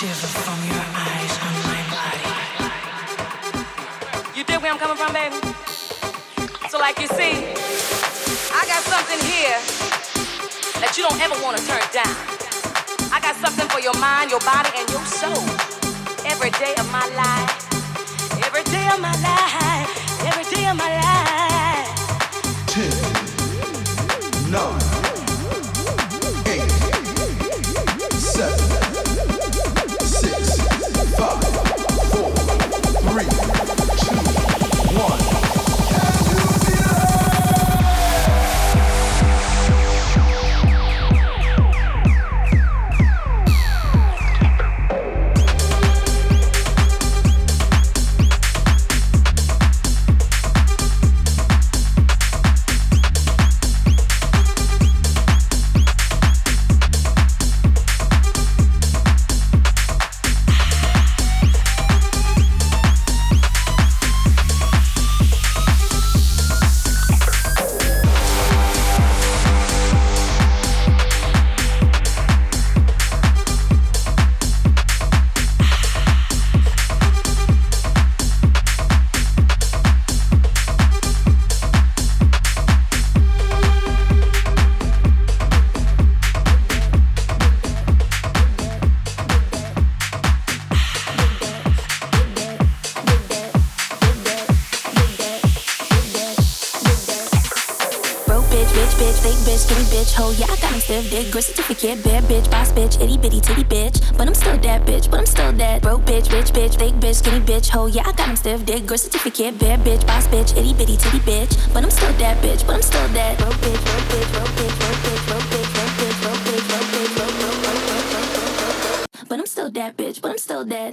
shiver from your eyes on my body. You dig where I'm coming from, baby? So, like you see, I got something here that you don't ever want to turn down. I got something for your mind, your body, and your soul. Every day of my life, every day of my life, every day of my life. Ten, nine. Dick, bad bitch, boss bitch, itty bitty titty bitch. But I'm still that bitch, but I'm still that broke bitch, rich bitch, fake bitch, skinny bitch. Ho, yeah, I got him stiff dick, girl certificate, bad bitch, boss bitch, itty bitty titty bitch. But I'm still that bitch, but I'm still that broke bitch, broke bitch, broke bitch, broke bitch, broke bitch, broke bitch, broke bitch, broke bitch, broke bitch, But I'm still that bitch, but I'm still that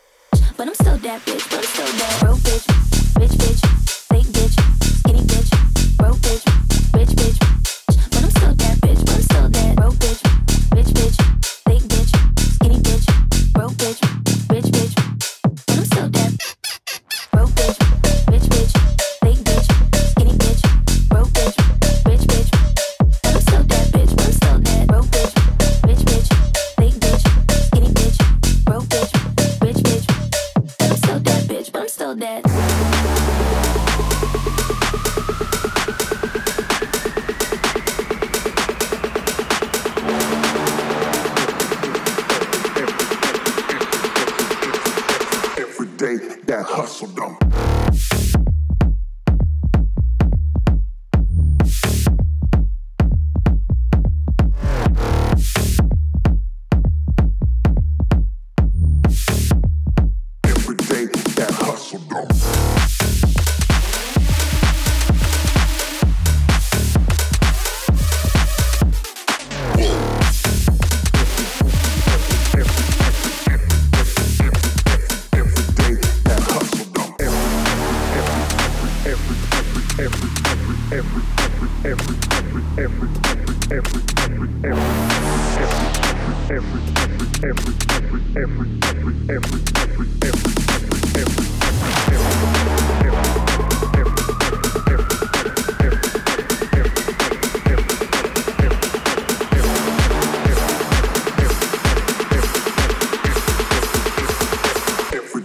But I'm still that bitch, but I'm still that broke bitch, rich bitch, fake bitch, skinny bitch, broke bitch, rich bitch. But I'm still that bitch, but I'm still that broke bitch, rich bitch, fake bitch, skinny bitch, broke bitch, rich bitch. that hustledom.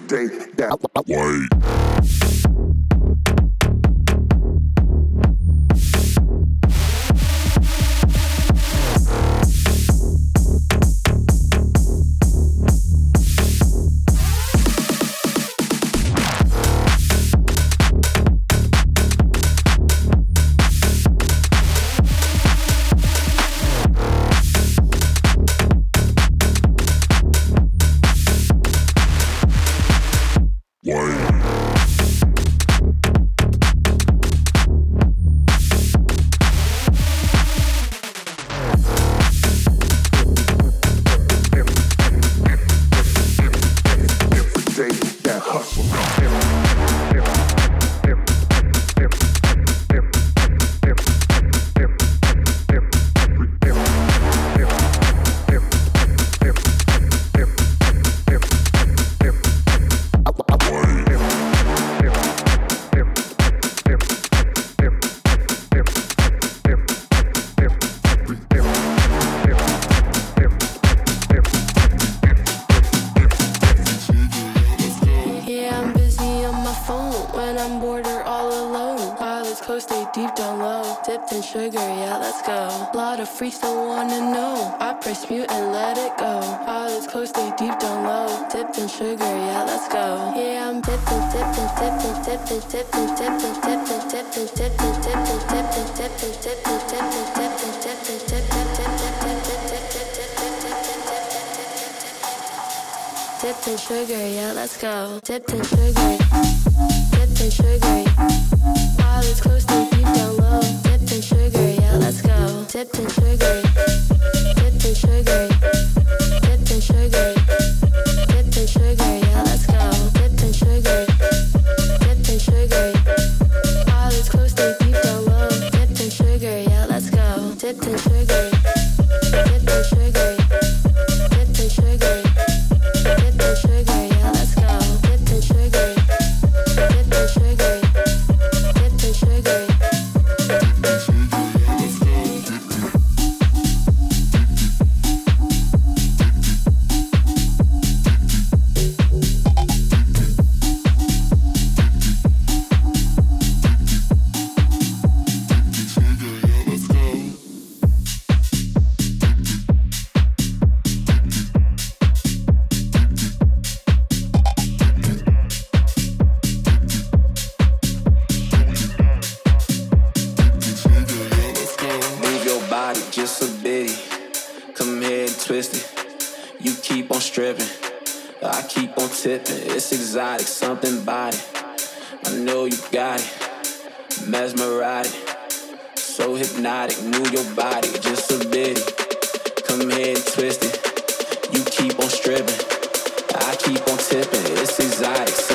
Day that wait. Dipped in sugar, yeah, let's go. Lot of freaks don't wanna know. I press mute and let it go. Pilots close, stay deep down low. Dipped in sugar, yeah, let's go. Yeah, I'm dipping, dipping, dipping, dipping, dipping, dipping, dipping, dipping, dipping, dipping, dipping, dipping, dipping, dipping, dipping, dipping, dipping, Dipped in sugar, yeah, let's go. Dipped in sugar, dipped in sugar. Pilots close, stay deep down low sipped and sugary, sipped sugary. tipping, it's these eyes.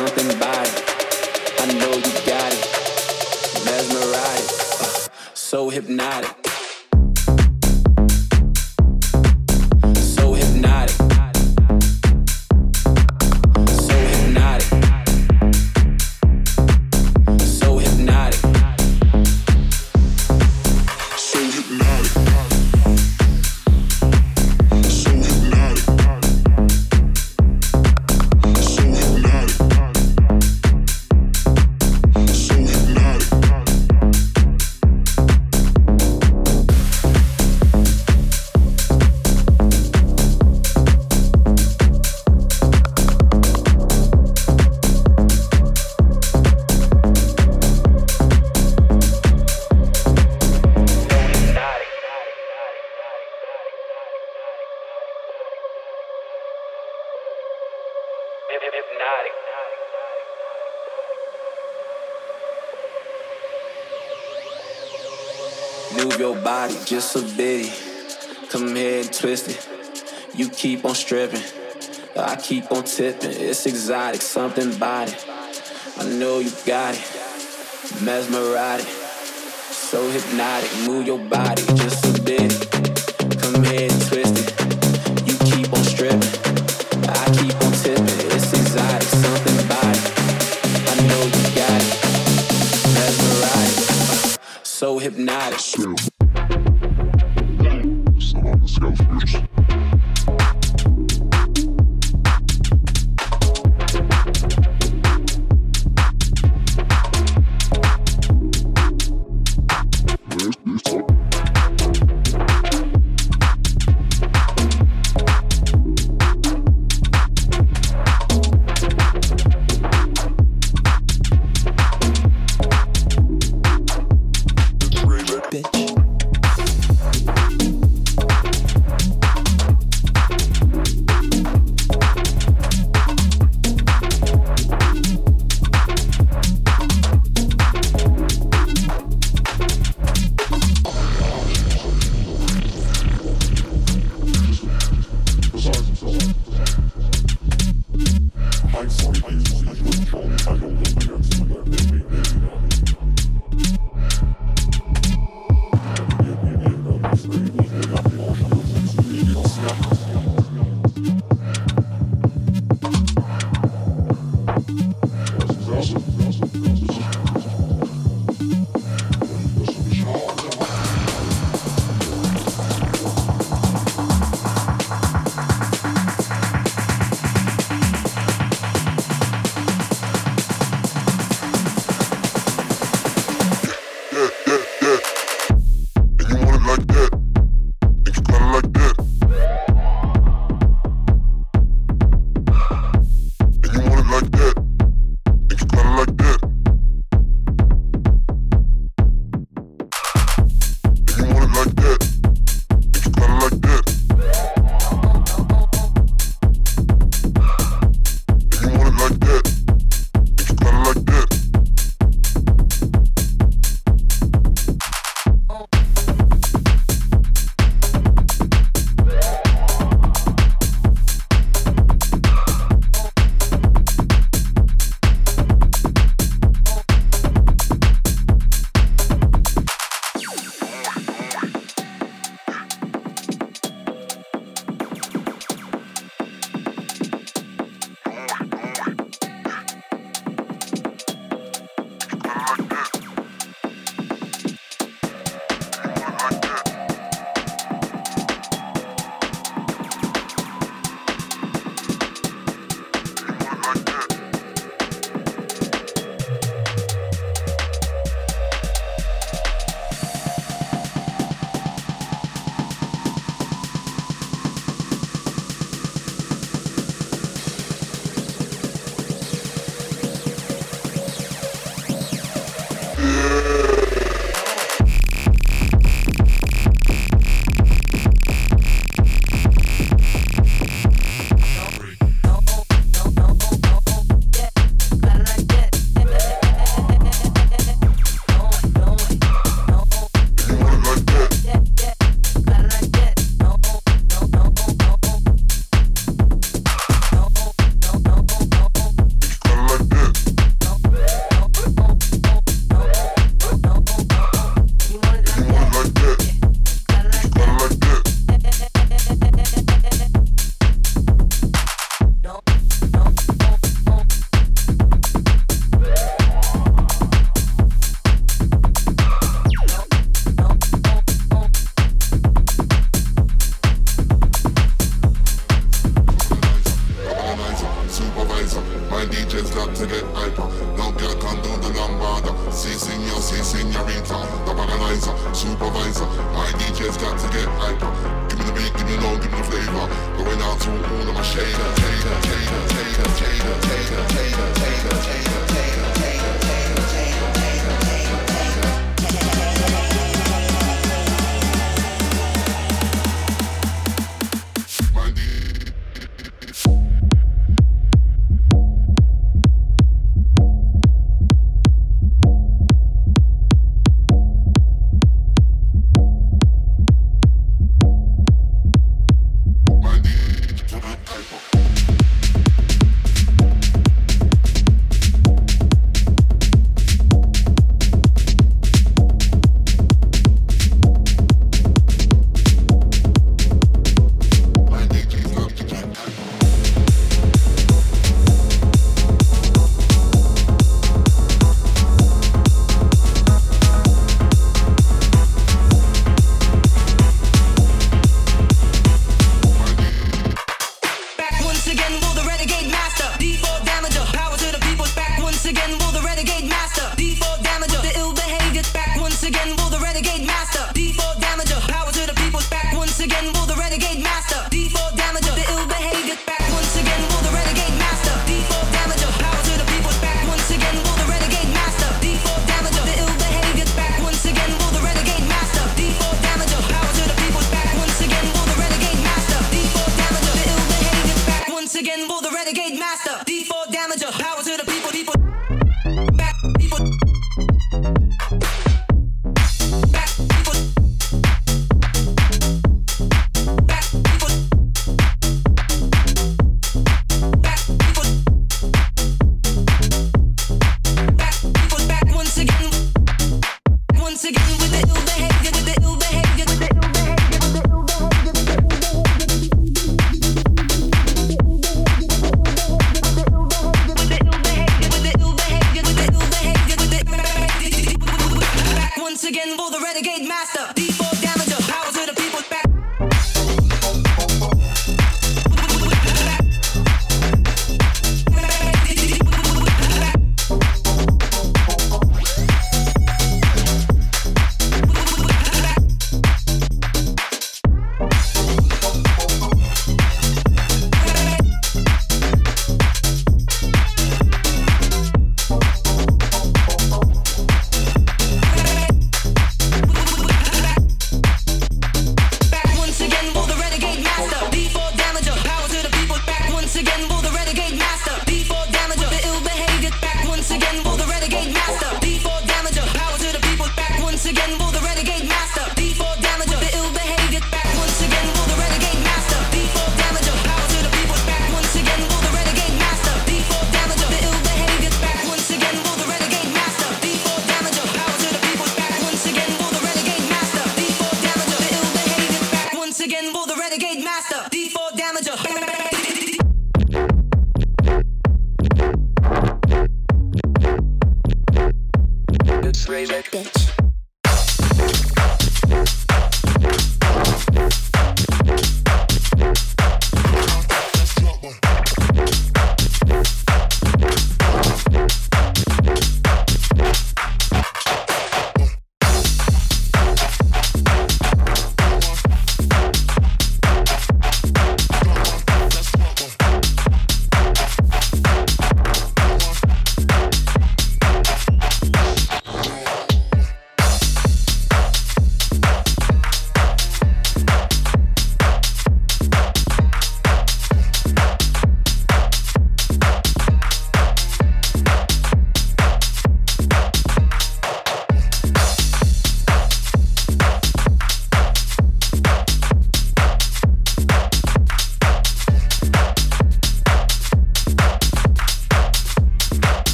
Move your body just a bitty. Come here and twist it. You keep on stripping. I keep on tipping. It's exotic, something about it. I know you got it. Mesmerized. So hypnotic. Move your body just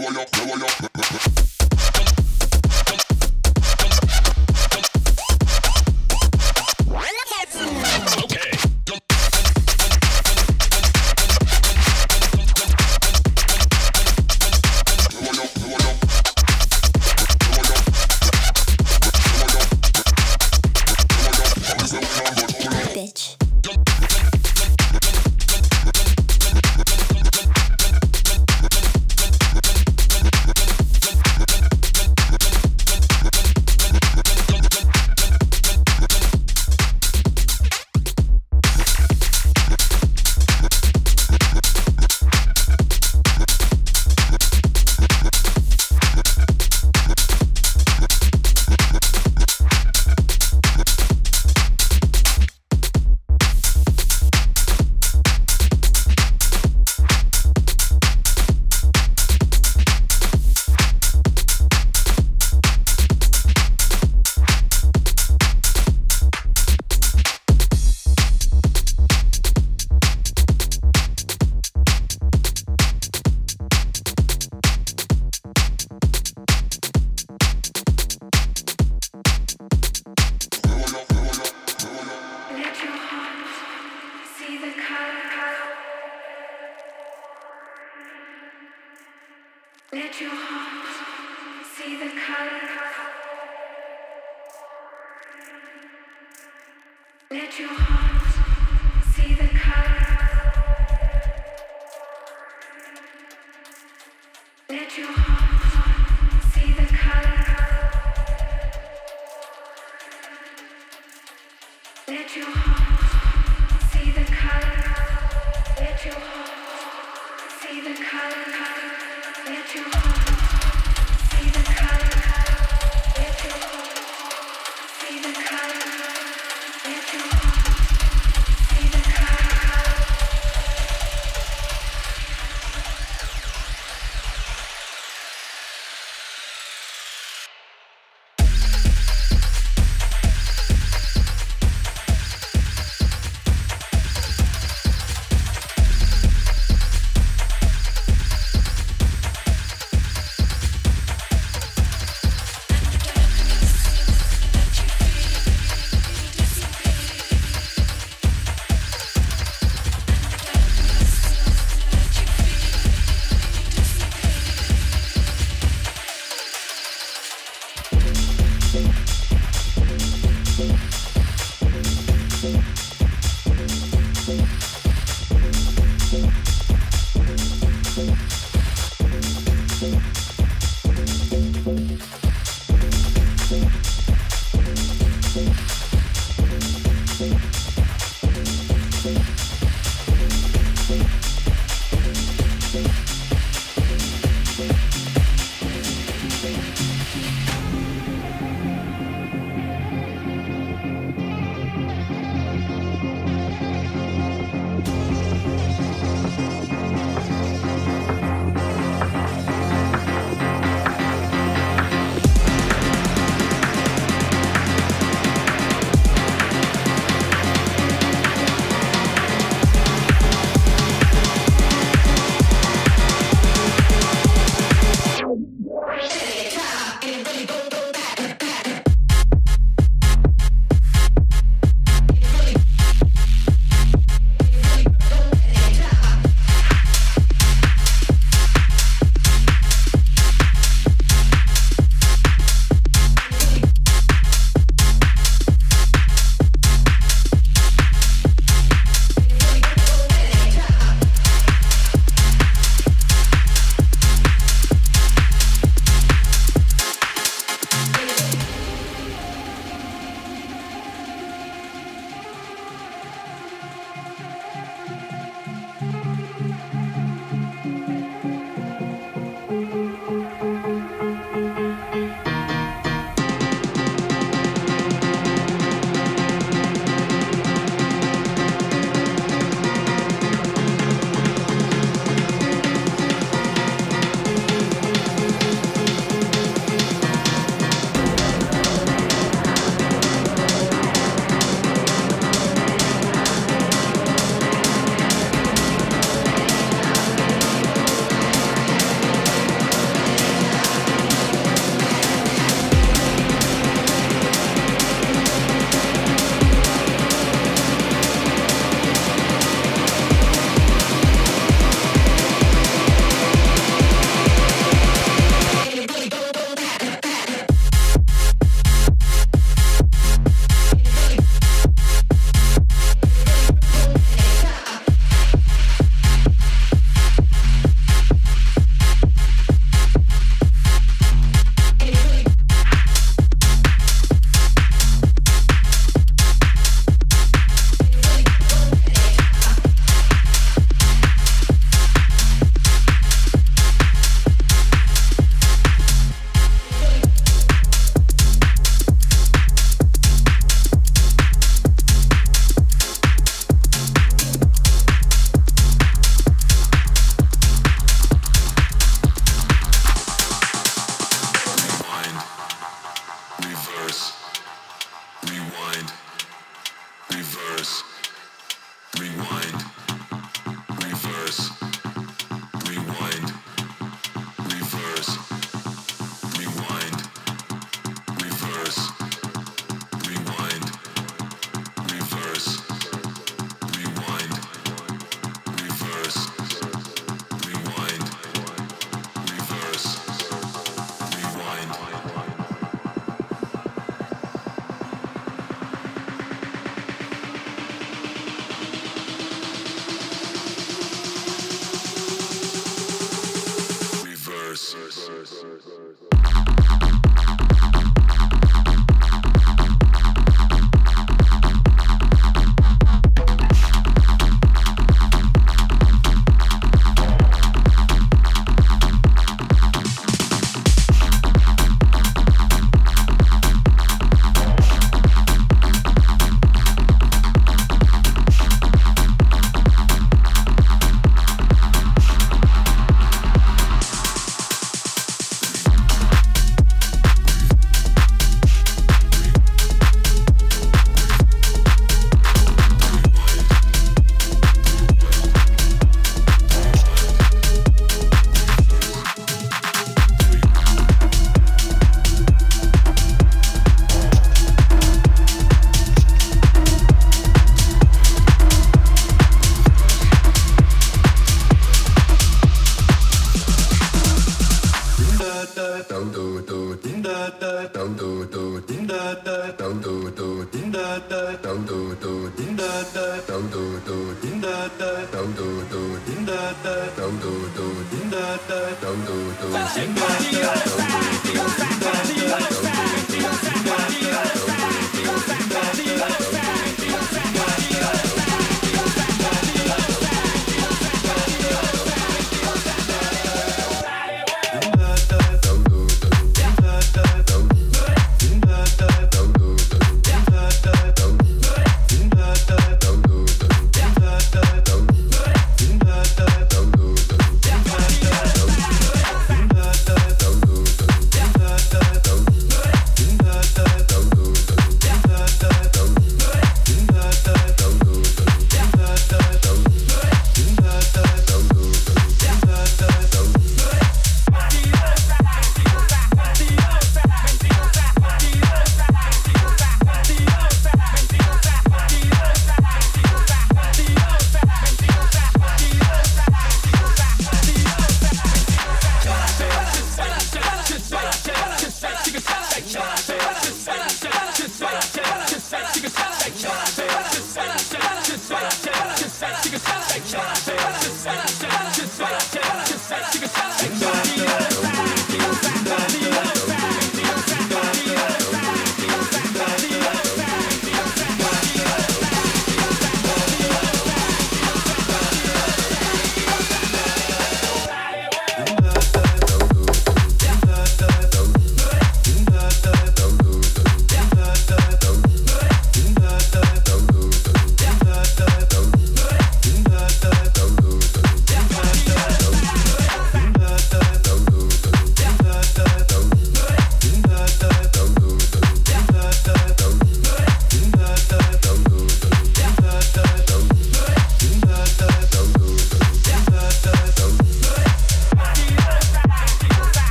Power up, power up.